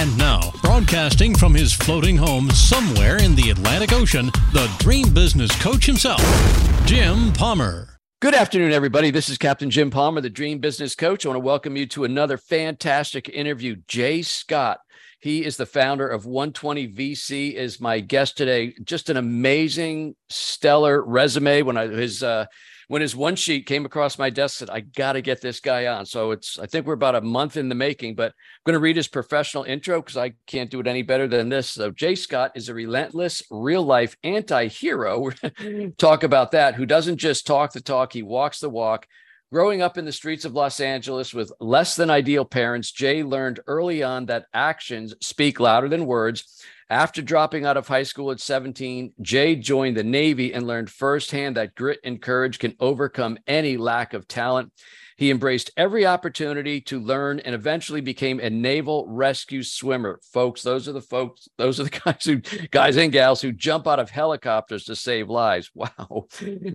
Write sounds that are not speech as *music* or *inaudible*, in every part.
And now, broadcasting from his floating home somewhere in the Atlantic Ocean, the dream business coach himself, Jim Palmer. Good afternoon, everybody. This is Captain Jim Palmer, the Dream Business Coach. I want to welcome you to another fantastic interview. Jay Scott, he is the founder of 120 VC, is my guest today. Just an amazing, stellar resume. When I his uh, when his one sheet came across my desk, said, I got to get this guy on. So it's, I think we're about a month in the making, but I'm going to read his professional intro because I can't do it any better than this. So Jay Scott is a relentless, real life anti hero. *laughs* talk about that, who doesn't just talk the talk, he walks the walk. Growing up in the streets of Los Angeles with less than ideal parents, Jay learned early on that actions speak louder than words after dropping out of high school at 17, Jay joined the Navy and learned firsthand that grit and courage can overcome any lack of talent. He embraced every opportunity to learn and eventually became a naval rescue swimmer. Folks, those are the folks, those are the *laughs* guys who guys and gals who jump out of helicopters to save lives. *laughs* Wow.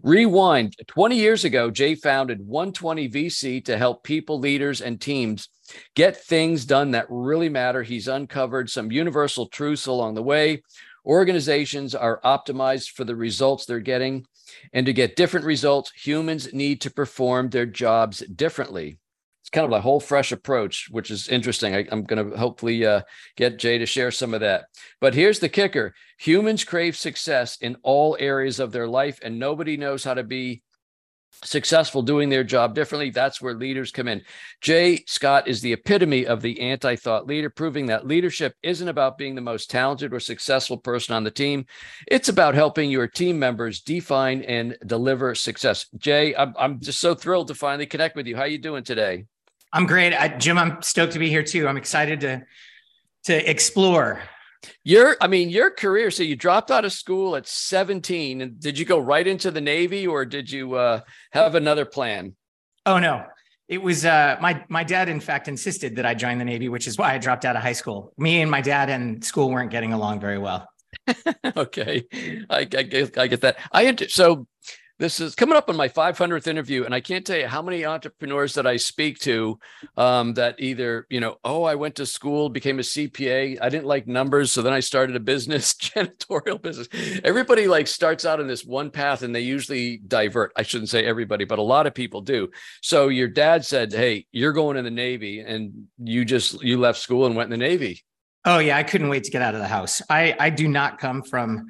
Rewind 20 years ago, Jay founded 120 VC to help people, leaders, and teams get things done that really matter. He's uncovered some universal truths along the way. Organizations are optimized for the results they're getting. And to get different results, humans need to perform their jobs differently. It's kind of a whole fresh approach, which is interesting. I, am going to hopefully uh, get Jay to share some of that. But here's the kicker humans crave success in all areas of their life, and nobody knows how to be successful doing their job differently. That's where leaders come in. Jay Scott is the epitome of the anti thought leader, proving that leadership isn't about being the most talented or successful person on the team. It's about helping your team members define and deliver success. Jay, I'm, I'm just so thrilled to finally connect with you. How are you doing today? I'm great. I, Jim, I'm stoked to be here too. I'm excited to to explore your, I mean, your career. So you dropped out of school at 17, and did you go right into the Navy, or did you uh, have another plan? Oh no, it was uh, my my dad. In fact, insisted that I join the Navy, which is why I dropped out of high school. Me and my dad and school weren't getting along very well. *laughs* okay, I, I, get, I get that. I so this is coming up on my 500th interview and i can't tell you how many entrepreneurs that i speak to um, that either you know oh i went to school became a cpa i didn't like numbers so then i started a business *laughs* janitorial business. Everybody like starts out in this one path and they usually divert. I shouldn't say everybody but a lot of people do. So your dad said hey you're going in the navy and you just you left school and went in the navy. Oh yeah i couldn't wait to get out of the house. I i do not come from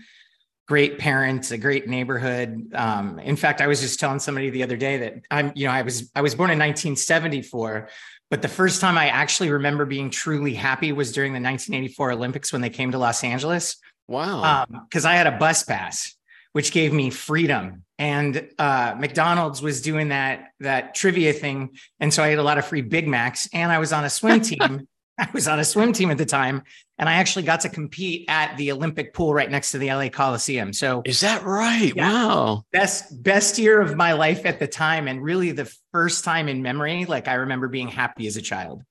great parents, a great neighborhood. Um, in fact, I was just telling somebody the other day that I'm, you know, I was I was born in 1974, but the first time I actually remember being truly happy was during the 1984 Olympics when they came to Los Angeles. Wow! Because um, I had a bus pass, which gave me freedom, and uh, McDonald's was doing that that trivia thing, and so I had a lot of free Big Macs, and I was on a swim *laughs* team. *laughs* I was on a swim team at the time, and I actually got to compete at the Olympic pool right next to the LA Coliseum. So is that right? Yeah, wow. Best best year of my life at the time and really the first time in memory like I remember being happy as a child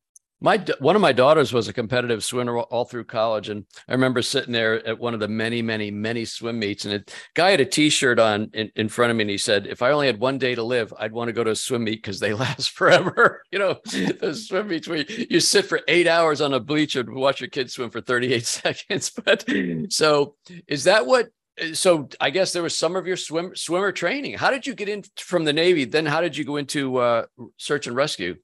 my one of my daughters was a competitive swimmer all through college and i remember sitting there at one of the many many many swim meets and a guy had a t-shirt on in, in front of me and he said if i only had one day to live i'd want to go to a swim meet because they *laughs* last forever *laughs* you know *laughs* those swim meets where you, you sit for eight hours on a bleacher and watch your kids swim for 38 seconds but so is that what so I guess there was some of your swim swimmer training. How did you get in from the Navy? Then how did you go into uh, search and rescue?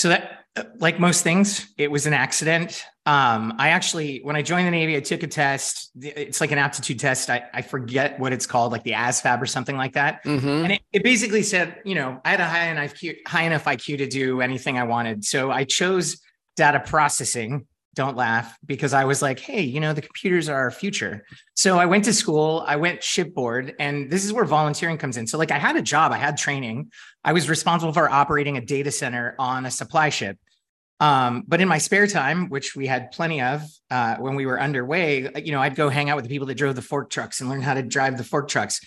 So that, like most things, it was an accident. Um, I actually, when I joined the Navy, I took a test. It's like an aptitude test. I, I forget what it's called, like the ASVAB or something like that. Mm-hmm. And it, it, basically said, you know, I had a high enough, high enough IQ to do anything I wanted. So I chose data processing don't laugh because I was like, hey, you know, the computers are our future. So I went to school, I went shipboard, and this is where volunteering comes in. So, like, I had a job, I had training, I was responsible for operating a data center on a supply ship. Um, but in my spare time, which we had plenty of uh, when we were underway, you know, I'd go hang out with the people that drove the fork trucks and learn how to drive the fork trucks.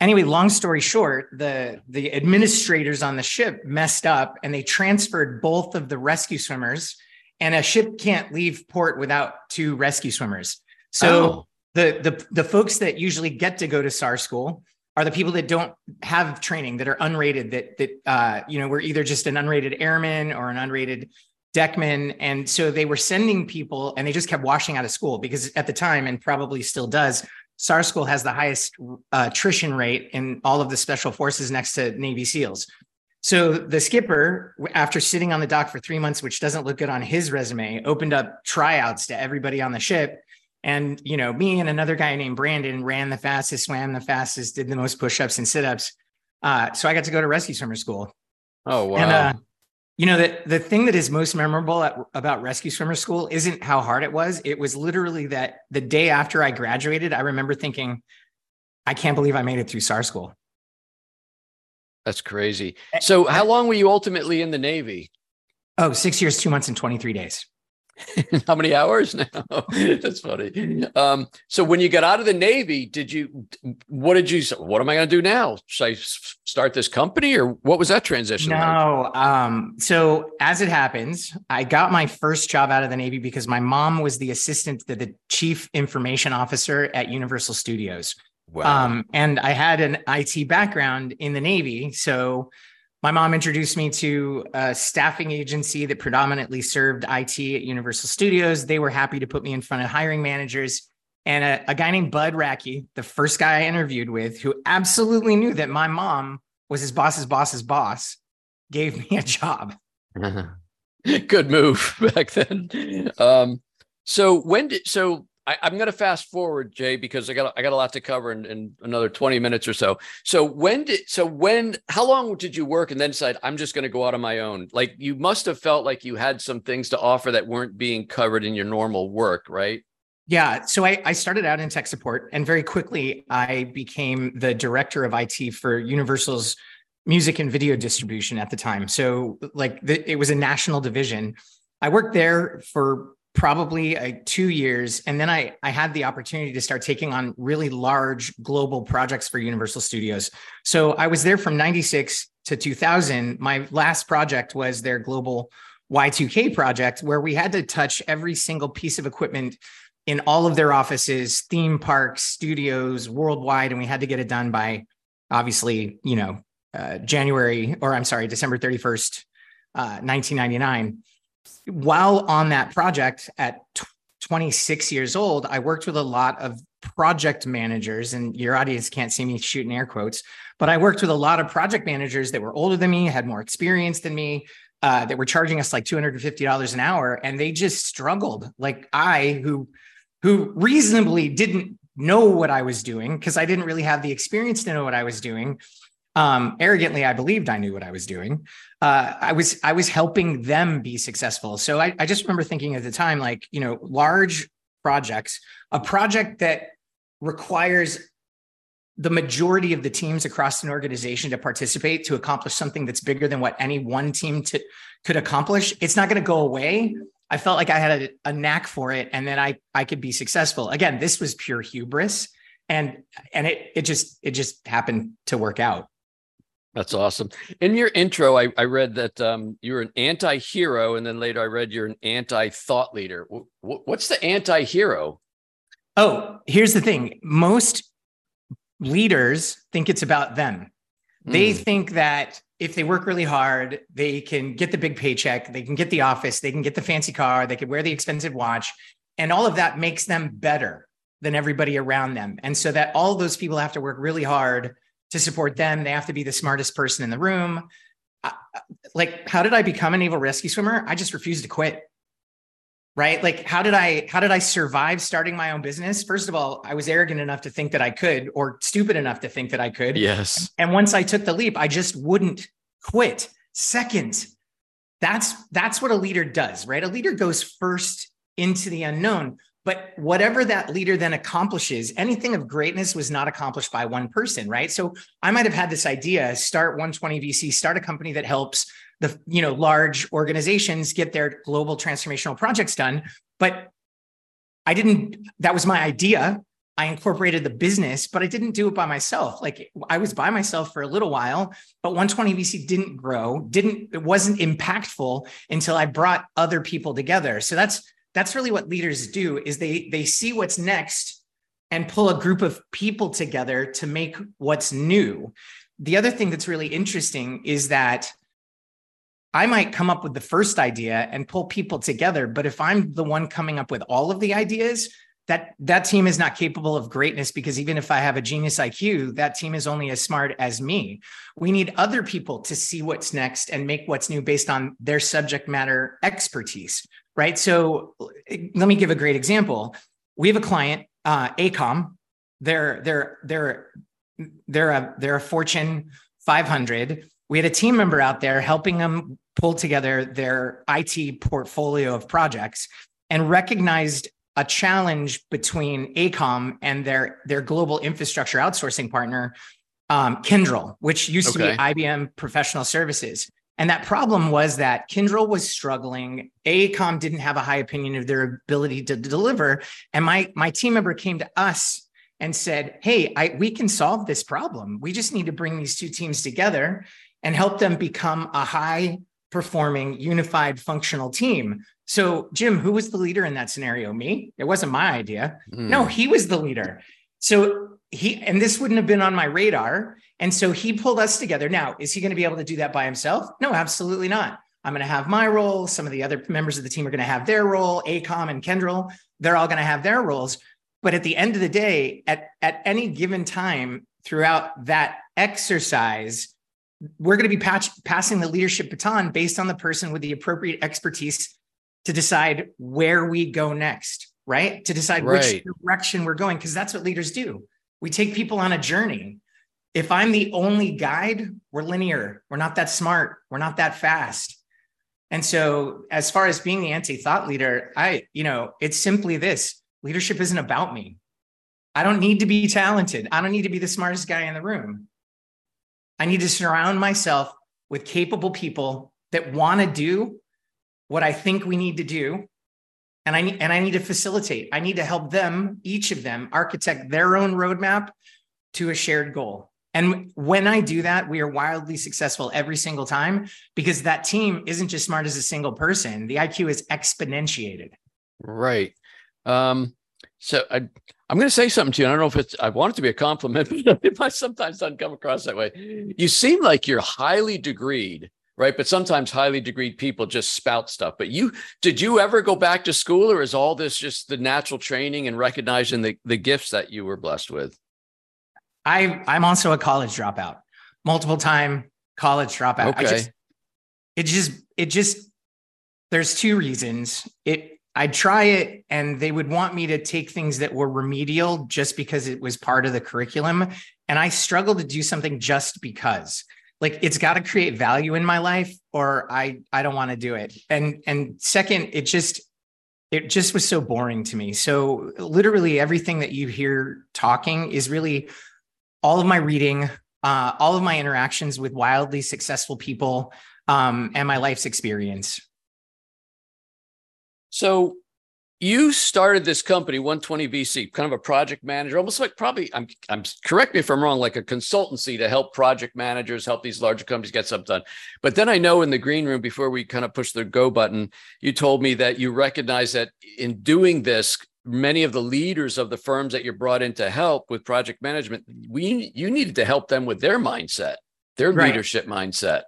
Anyway, long story short, the the administrators on the ship messed up and they transferred both of the rescue swimmers. And a ship can't leave port without two rescue swimmers. So oh. the the the folks that usually get to go to SAR school are the people that don't have training that are unrated that that uh, you know we're either just an unrated airman or an unrated deckman and so they were sending people and they just kept washing out of school because at the time and probably still does SAR school has the highest uh, attrition rate in all of the special forces next to Navy SEALs. So the skipper, after sitting on the dock for three months, which doesn't look good on his resume, opened up tryouts to everybody on the ship. And you know, me and another guy named Brandon ran the fastest, swam the fastest, did the most push-ups and sit-ups. Uh, so I got to go to rescue swimmer school. Oh wow! And, uh, you know, the, the thing that is most memorable at, about rescue swimmer school isn't how hard it was. It was literally that the day after I graduated, I remember thinking, I can't believe I made it through SAR school. That's crazy. So, how long were you ultimately in the Navy? Oh, six years, two months, and 23 days. *laughs* How many hours now? *laughs* That's funny. Um, so when you got out of the Navy, did you, what did you, what am I going to do now? Should I start this company or what was that transition? No. Like? Um, so as it happens, I got my first job out of the Navy because my mom was the assistant to the chief information officer at Universal Studios. Wow. Um, and I had an IT background in the Navy. So my mom introduced me to a staffing agency that predominantly served IT at Universal Studios. They were happy to put me in front of hiring managers. And a, a guy named Bud Racky, the first guy I interviewed with, who absolutely knew that my mom was his boss's boss's boss, gave me a job. *laughs* Good move back then. Um, so when did so I, am going to fast forward, Jay, because I got I got a lot to cover in, in, another 20 minutes or so. So when did so when how long did you work and then decide I'm just going to go out on my own? Like you must have felt like you had some things to offer that weren't being covered in your normal work, right? Yeah. So I, I started out in tech support and very quickly I became the director of IT for Universal's music and video distribution at the time. So like the, it was a national division. I worked there for probably uh, two years and then I, I had the opportunity to start taking on really large global projects for universal studios. So i was there from 96 to 2000 my last project was their global y2k project where we had to touch every single piece of equipment in all of their offices theme parks studios worldwide and we had to get it done by obviously you know uh, january or i'm sorry december 31st uh, 1999 while on that project at 26 years old, I worked with a lot of project managers, and your audience can't see me shooting air quotes, but I worked with a lot of project managers that were older than me, had more experience than me, uh, that were charging us like $250 an hour, and they just struggled. Like I, who who reasonably didn't know what I was doing because I didn't really have the experience to know what I was doing. Um, arrogantly, I believed I knew what I was doing uh, I was I was helping them be successful. So I, I just remember thinking at the time, like you know, large projects, a project that requires the majority of the teams across an organization to participate to accomplish something that's bigger than what any one team to, could accomplish. It's not going to go away. I felt like I had a, a knack for it, and then I I could be successful. Again, this was pure hubris, and and it it just it just happened to work out. That's awesome. In your intro, I, I read that um, you're an anti-hero, and then later I read you're an anti-thought leader. W- what's the anti-hero? Oh, here's the thing: most leaders think it's about them. Mm. They hmm. think that if they work really hard, they can get the big paycheck, they can get the office, they can get the fancy car, they can wear the expensive watch, and all of that makes them better than everybody around them. And so that all those people have to work really hard to support them. They have to be the smartest person in the room. like, how did I become a naval rescue swimmer? I just refused to quit. Right. Like, how did I, how did I survive starting my own business? First of all, I was arrogant enough to think that I could, or stupid enough to think that I could. Yes. And once I took the leap, I just wouldn't quit. Second, that's, that's what a leader does, right? A leader goes first into the unknown. But whatever that leader then accomplishes, anything of greatness was not accomplished by one person, right? So I might have had this idea start 120 VC, start a company that helps the you know large organizations get their global transformational projects done. But i didn't that was my idea. I incorporated the business but i didn't do it by myself. Like i was by myself for a little while but 120 vc didn't grow didn't it wasn't impactful until i brought other people together. So that's that's really what leaders do is they they see what's next and pull a group of people together to make what's new the other thing that's really interesting is that I might come up with the first idea and pull people together, but if I'm the one coming up with all of the ideas, that that team is not capable of greatness because even if I have a genius IQ, that team is only as smart as me. We need other people to see what's next and make what's new based on their subject matter expertise, right? So let me give a great example. We have a client, uh, AECOM. They're they're they're they're a they're a Fortune 500. We had a team member out there helping them pull together their IT portfolio of projects and recognized a challenge between AECOM and their their global infrastructure outsourcing partner, um, Kyndryl, which used okay. to be IBM Professional Services. And that problem was that Kyndryl was struggling. AECOM didn't have a high opinion of their ability to deliver. And my, my team member came to us and said, Hey, I, we can solve this problem. We just need to bring these two teams together and help them become a high performing, unified, functional team. So, Jim, who was the leader in that scenario? Me? It wasn't my idea. Mm. No, he was the leader. So, he, and this wouldn't have been on my radar. And so he pulled us together. Now, is he going to be able to do that by himself? No, absolutely not. I'm going to have my role. Some of the other members of the team are going to have their role. AECOM and Kyndryl, they're all going to have their roles. But at the end of the day, at, at any given time throughout that exercise, we're going to be patch, passing the leadership baton based on the person with the appropriate expertise to decide where we go next, right? To decide right. which direction we're going, because that's what leaders do. We take people on a journey. If I'm the only guide, we're linear. We're not that smart. We're not that fast. And so, as far as being the anti thought leader, I, you know, it's simply this leadership isn't about me. I don't need to be talented. I don't need to be the smartest guy in the room. I need to surround myself with capable people that want to do what I think we need to do. And I need, and I need to facilitate. I need to help them, each of them, architect their own roadmap to a shared goal. And when I do that, we are wildly successful every single time because that team isn't just smart as a single person. The IQ is exponentiated. Right. Um, so I, I'm going to say something to you. I don't know if it's, I want it to be a compliment, *laughs* but it might sometimes doesn't come across that way. You seem like you're highly degreed, right? But sometimes highly degreed people just spout stuff. But you, did you ever go back to school or is all this just the natural training and recognizing the, the gifts that you were blessed with? I, I'm also a college dropout, multiple time college dropout. Okay. I just, it just, it just, there's two reasons. It, I'd try it and they would want me to take things that were remedial just because it was part of the curriculum. And I struggle to do something just because. Like it's got to create value in my life or I I don't want to do it. And and second, it just it just was so boring to me. So literally everything that you hear talking is really all of my reading, uh, all of my interactions with wildly successful people, um, and my life's experience. So you started this company 120 vc kind of a project manager almost like probably i'm i'm correct me if i'm wrong like a consultancy to help project managers help these larger companies get stuff done but then i know in the green room before we kind of push the go button you told me that you recognize that in doing this many of the leaders of the firms that you're brought in to help with project management we you needed to help them with their mindset their right. leadership mindset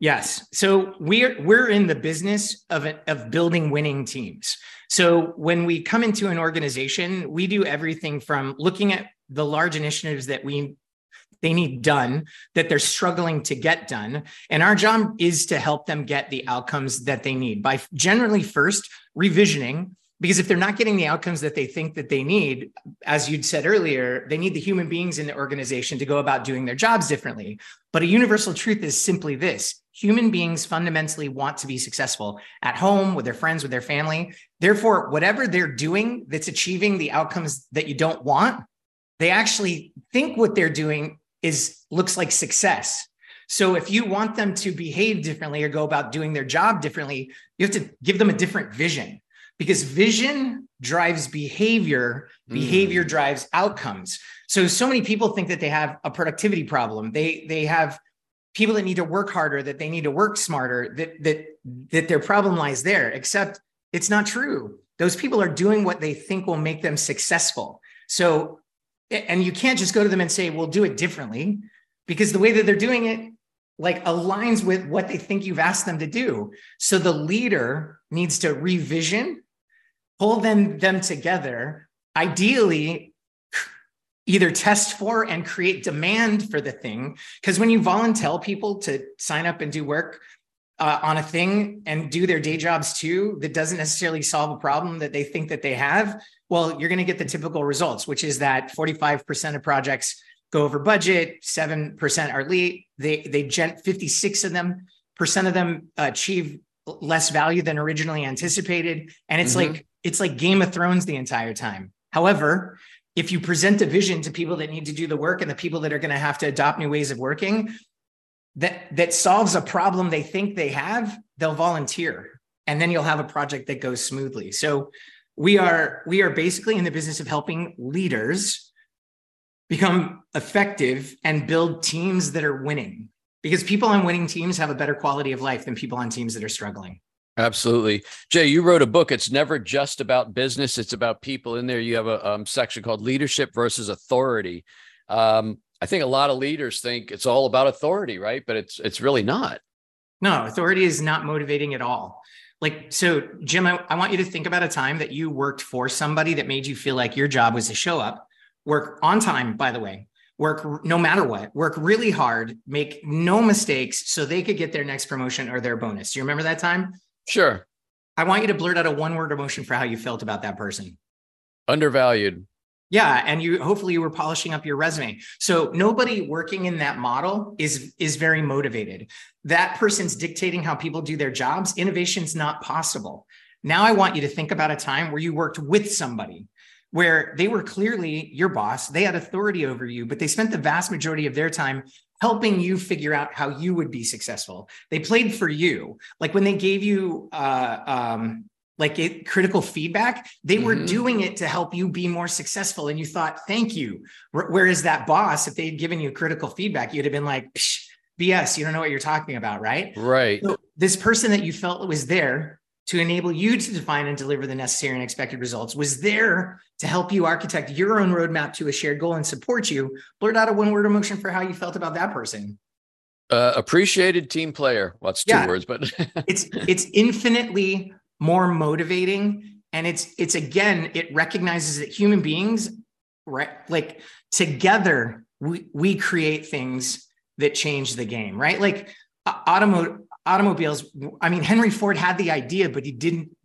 Yes. So we're we're in the business of of building winning teams. So when we come into an organization, we do everything from looking at the large initiatives that we they need done that they're struggling to get done and our job is to help them get the outcomes that they need by generally first revisioning because if they're not getting the outcomes that they think that they need as you'd said earlier they need the human beings in the organization to go about doing their jobs differently. But a universal truth is simply this. Human beings fundamentally want to be successful at home with their friends with their family. Therefore whatever they're doing that's achieving the outcomes that you don't want they actually think what they're doing is looks like success. So if you want them to behave differently or go about doing their job differently, you have to give them a different vision because vision drives behavior, behavior mm. drives outcomes. So so many people think that they have a productivity problem. They they have people that need to work harder, that they need to work smarter, that that that their problem lies there, except it's not true. Those people are doing what they think will make them successful. So and you can't just go to them and say, "We'll do it differently," because the way that they're doing it like aligns with what they think you've asked them to do. So the leader needs to revision, pull them them together, ideally either test for and create demand for the thing because when you volunteer people to sign up and do work uh, on a thing and do their day jobs too that doesn't necessarily solve a problem that they think that they have well you're going to get the typical results which is that 45% of projects go over budget, 7% are late. They they gent 56 of them percent of them achieve less value than originally anticipated and it's mm-hmm. like it's like Game of Thrones the entire time. However, if you present a vision to people that need to do the work and the people that are going to have to adopt new ways of working that that solves a problem they think they have, they'll volunteer and then you'll have a project that goes smoothly. So we are we are basically in the business of helping leaders become effective and build teams that are winning because people on winning teams have a better quality of life than people on teams that are struggling. Absolutely. Jay, you wrote a book. It's never just about business, it's about people. In there, you have a um, section called Leadership versus Authority. Um, I think a lot of leaders think it's all about authority, right? But it's it's really not. No, authority is not motivating at all. Like, so Jim, I, I want you to think about a time that you worked for somebody that made you feel like your job was to show up work on time, by the way, work no matter what, work really hard, make no mistakes so they could get their next promotion or their bonus. Do you remember that time? Sure. I want you to blurt out a one word emotion for how you felt about that person. Undervalued. Yeah, and you hopefully you were polishing up your resume. So nobody working in that model is is very motivated. That person's dictating how people do their jobs. Innovation's not possible. Now I want you to think about a time where you worked with somebody where they were clearly your boss, they had authority over you, but they spent the vast majority of their time helping you figure out how you would be successful. They played for you. Like when they gave you uh, um, like it, critical feedback, they mm-hmm. were doing it to help you be more successful. And you thought, thank you. Whereas that boss, if they had given you critical feedback, you'd have been like, BS, you don't know what you're talking about, right? Right. So this person that you felt was there to enable you to define and deliver the necessary and expected results was there to help you architect your own roadmap to a shared goal and support you. Blurt out a one word emotion for how you felt about that person. Uh, appreciated team player. Well two yeah. words but *laughs* it's it's infinitely more motivating and it's it's again it recognizes that human beings right like together we we create things that change the game right? Like automotive automobiles, I mean, Henry Ford had the idea, but he didn't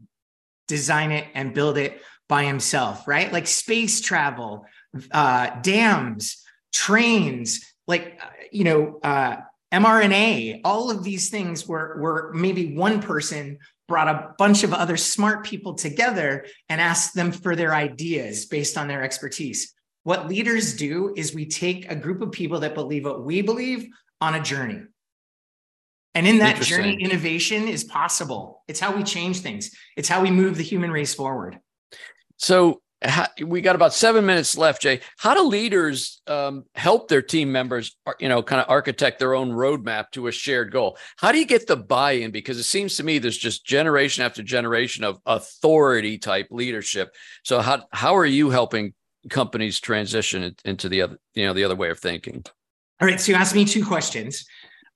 design it and build it by himself, right? Like space travel, uh, dams, trains, like, you know, uh, mRNA, all of these things were, were maybe one person brought a bunch of other smart people together and asked them for their ideas based on their expertise. What leaders do is we take a group of people that believe what we believe on a journey. And in that journey, innovation is possible. It's how we change things. It's how we move the human race forward. So how, we got about seven minutes left, Jay. How do leaders um, help their team members, you know, kind of architect their own roadmap to a shared goal? How do you get the buy-in? Because it seems to me there's just generation after generation of authority type leadership. So how how are you helping companies transition into the other, you know, the other way of thinking? All right. So you asked me two questions.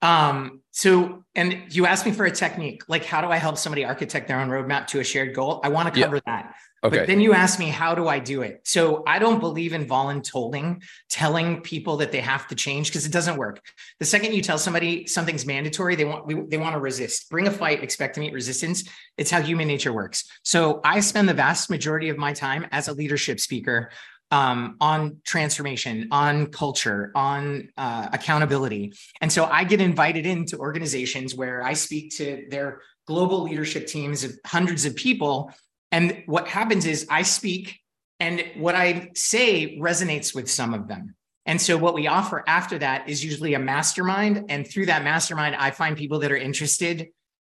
Um, so, and you asked me for a technique, like how do I help somebody architect their own roadmap to a shared goal? I want to cover that. Okay. But then you asked me, how do I do it? So I don't believe in voluntolding, telling people that they have to change because it doesn't work. The second you tell somebody something's mandatory, they want they want to resist. Bring a fight, expect to meet resistance. It's how human nature works. So I spend the vast majority of my time as a leadership speaker um, on transformation, on culture, on uh, accountability. And so I get invited into organizations where I speak to their global leadership teams of hundreds of people. And what happens is I speak, and what I say resonates with some of them. And so what we offer after that is usually a mastermind. And through that mastermind, I find people that are interested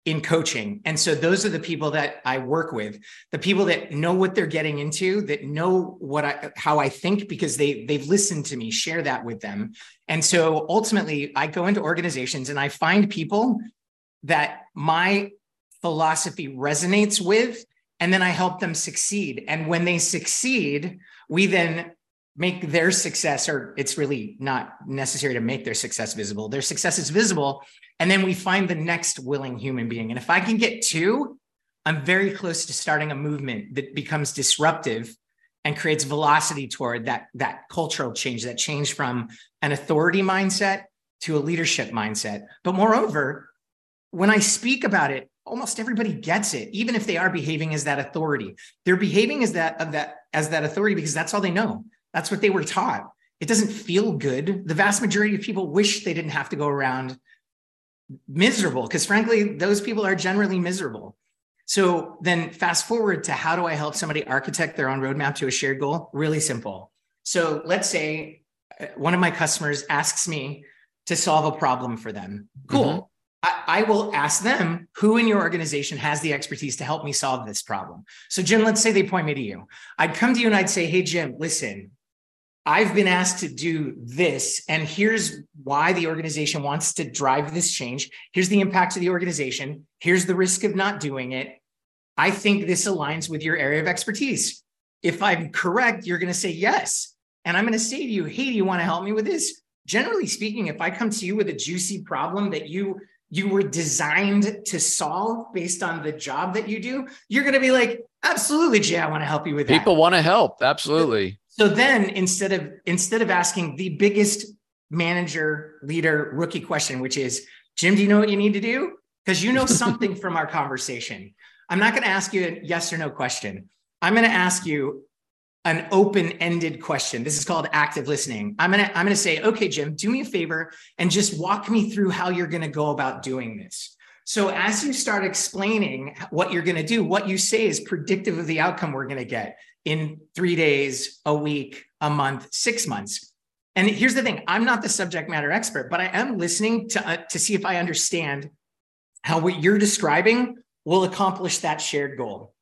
in coaching. And so those are the people that I work with, the people that know what they're getting into, that know what I how I think because they they've listened to me share that with them. And so ultimately I go into organizations and I find people that my philosophy resonates with and then I help them succeed. And when they succeed, we then make their success or it's really not necessary to make their success visible. Their success is visible and then we find the next willing human being. And if I can get two, I'm very close to starting a movement that becomes disruptive and creates velocity toward that, that cultural change, that change from an authority mindset to a leadership mindset. But moreover, when I speak about it, almost everybody gets it, even if they are behaving as that authority. They're behaving as that of that as that authority because that's all they know. That's what they were taught. It doesn't feel good. The vast majority of people wish they didn't have to go around miserable because frankly those people are generally miserable. So then fast forward to how do i help somebody architect their own roadmap to a shared goal? Really simple. So let's say uh, one of my customers asks me to solve a problem for them. Cool. Mm-hmm. I, I will ask them who in your organization has the expertise to help me solve this problem. So jim let's say they point me to you. I'd come to you and i'd say hey jim listen I've been asked to do this, and here's why the organization wants to drive this change. Here's the impact to the organization. Here's the risk of not doing it. I think this aligns with your area of expertise. If I'm correct, you're going to say yes. And I'm going to say to you, hey, do you want to help me with this? Generally speaking, if I come to you with a juicy problem that you you were designed to solve based on the job that you do, you're going to be like, absolutely, Jay, I want to help you with that. People want to help. Absolutely. So then instead of instead of asking the biggest manager leader rookie question, which is, Jim, do you know what you need to do? Because you know *laughs* something from our conversation. I'm not going to ask you a yes or no question. I'm going to ask you an open-ended question. This is called active listening. I'm going to I'm going to say, "Okay, Jim, do me a favor and just walk me through how you're going to go about doing this." So as you start explaining what you're going to do, what you say is predictive of the outcome we're going to get in three days, a week, a month, six months. And here's the thing I'm not the subject matter expert, but I am listening to, uh, to see if I understand how what you're describing will accomplish that shared goal.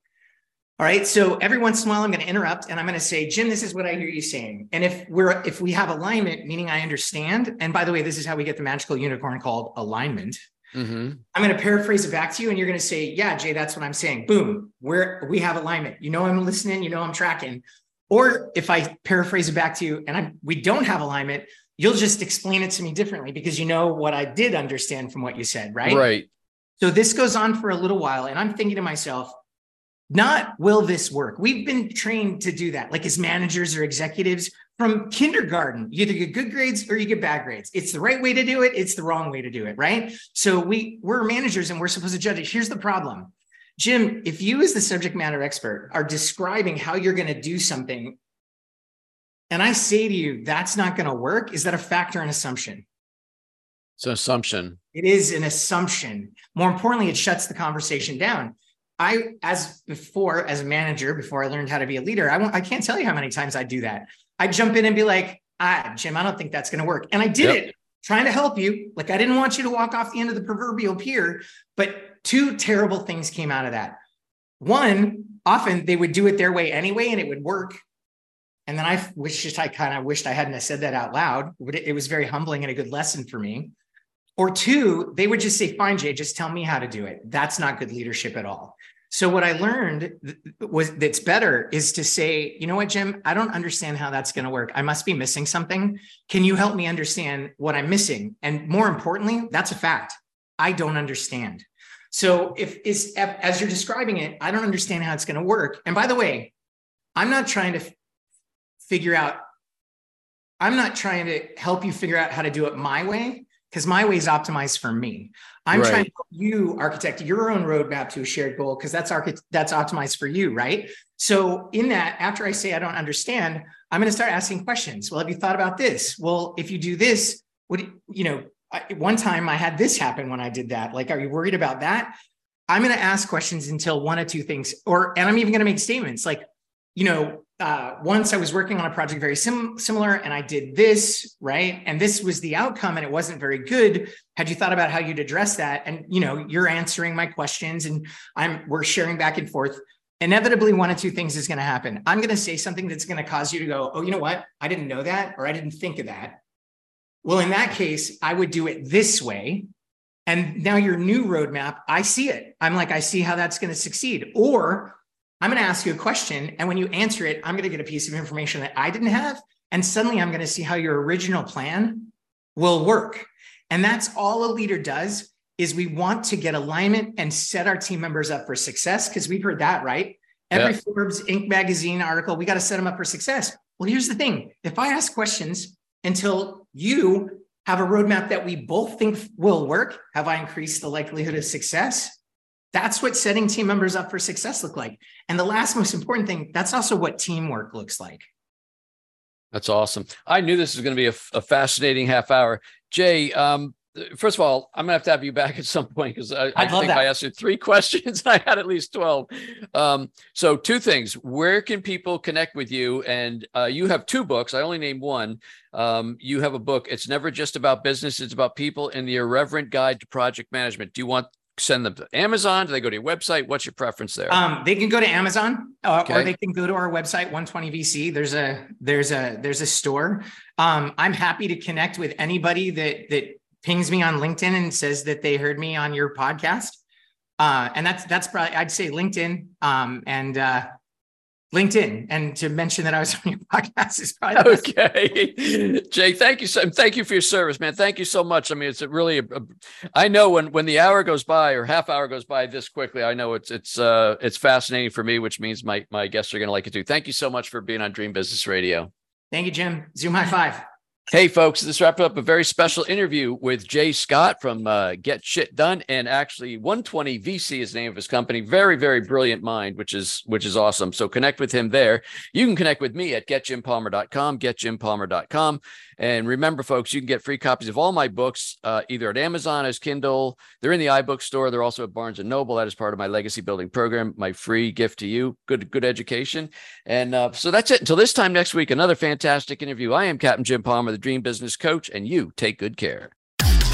All right. So every once in a while, I'm going to interrupt and I'm going to say, Jim, this is what I hear you saying. And if we're if we have alignment, meaning I understand, and by the way, this is how we get the magical unicorn called alignment. Mm-hmm. I'm going to paraphrase it back to you, and you're going to say, "Yeah, Jay, that's what I'm saying." Boom, we're we have alignment. You know, I'm listening. You know, I'm tracking. Or if I paraphrase it back to you, and I we don't have alignment, you'll just explain it to me differently because you know what I did understand from what you said, right? Right. So this goes on for a little while, and I'm thinking to myself, not will this work? We've been trained to do that, like as managers or executives from kindergarten. You either get good grades or you get bad grades. It's the right way to do it. It's the wrong way to do it, right? So we we're managers and we're supposed to judge it. Here's the problem. Jim, if you as the subject matter expert are describing how you're going to do something and I say to you that's not going to work, is that a fact or an assumption? It's an assumption. It is an assumption. More importantly, it shuts the conversation down. I, as before, as a manager, before I learned how to be a leader, I, I can't tell you how many times I do that. I jump in and be like, ah, Jim, I don't think that's going to work. And I did yep. it trying to help you. Like, I didn't want you to walk off the end of the proverbial pier, but two terrible things came out of that. One, often they would do it their way anyway, and it would work. And then I wished I kind of wished I hadn't said that out loud. But It was very humbling and a good lesson for me. Or two, they would just say, fine, Jay, just tell me how to do it. That's not good leadership at all. So what I learned was that's better is to say, you know what, Jim, I don't understand how that's going to work. I must be missing something. Can you help me understand what I'm missing? And more importantly, that's a fact. I don't understand. So if is as you're describing it, I don't understand how it's going to work. And by the way, I'm not trying to f- figure out I'm not trying to help you figure out how to do it my way because my way is optimized for me. I'm right. trying to help you architect your own roadmap to a shared goal because that's archi- that's optimized for you, right? So in that, after I say I don't understand, I'm going to start asking questions. Well, have you thought about this? Well, if you do this, would you know? I, one time I had this happen when I did that. Like, are you worried about that? I'm going to ask questions until one or two things, or and I'm even going to make statements like, you know, uh, once I was working on a project very sim- similar, and I did this right, and this was the outcome, and it wasn't very good. Had you thought about how you'd address that? And you know, you're answering my questions, and I'm we're sharing back and forth. Inevitably, one of two things is going to happen. I'm going to say something that's going to cause you to go, "Oh, you know what? I didn't know that, or I didn't think of that." Well, in that case, I would do it this way. And now your new roadmap, I see it. I'm like, I see how that's going to succeed. Or I'm going to ask you a question. And when you answer it, I'm going to get a piece of information that I didn't have. And suddenly I'm going to see how your original plan will work. And that's all a leader does is we want to get alignment and set our team members up for success because we've heard that, right? Every yeah. Forbes Inc. magazine article, we got to set them up for success. Well, here's the thing. If I ask questions until you have a roadmap that we both think will work, have I increased the likelihood of success? That's what setting team members up for success look like. And the last most important thing, that's also what teamwork looks like. That's awesome. I knew this was going to be a, a fascinating half hour. Jay, um, first of all, I'm gonna have to have you back at some point because I, I think that. I asked you three *laughs* questions and I had at least 12. Um, so two things, where can people connect with you? And uh, you have two books. I only named one. Um, you have a book. It's never just about business. It's about people in the irreverent guide to project management. Do you want send them to Amazon? Do they go to your website? What's your preference there? Um, they can go to Amazon uh, okay. or they can go to our website 120 VC. There's a there's a there's a store. Um, I'm happy to connect with anybody that that pings me on LinkedIn and says that they heard me on your podcast. Uh, and that's that's probably I'd say LinkedIn. Um, and uh, LinkedIn and to mention that I was *laughs* on your podcast is probably okay. Jay, thank you so thank you for your service, man. Thank you so much. I mean, it's a really a, a, I know when when the hour goes by or half hour goes by this quickly, I know it's it's uh it's fascinating for me, which means my my guests are going to like it too. Thank you so much for being on Dream Business Radio. Thank you, Jim. Zoom high five. Hey, folks, this wraps up a very special interview with Jay Scott from uh, Get Shit Done, and actually 120 VC is the name of his company. Very, very brilliant mind, which is which is awesome. So connect with him there. You can connect with me at getjimpalmer.com, getjimpalmer.com. And remember, folks, you can get free copies of all my books uh, either at Amazon as Kindle. They're in the iBook store. They're also at Barnes and Noble. That is part of my legacy building program. My free gift to you. Good, good education. And uh, so that's it. Until this time next week, another fantastic interview. I am Captain Jim Palmer, the Dream Business Coach, and you take good care.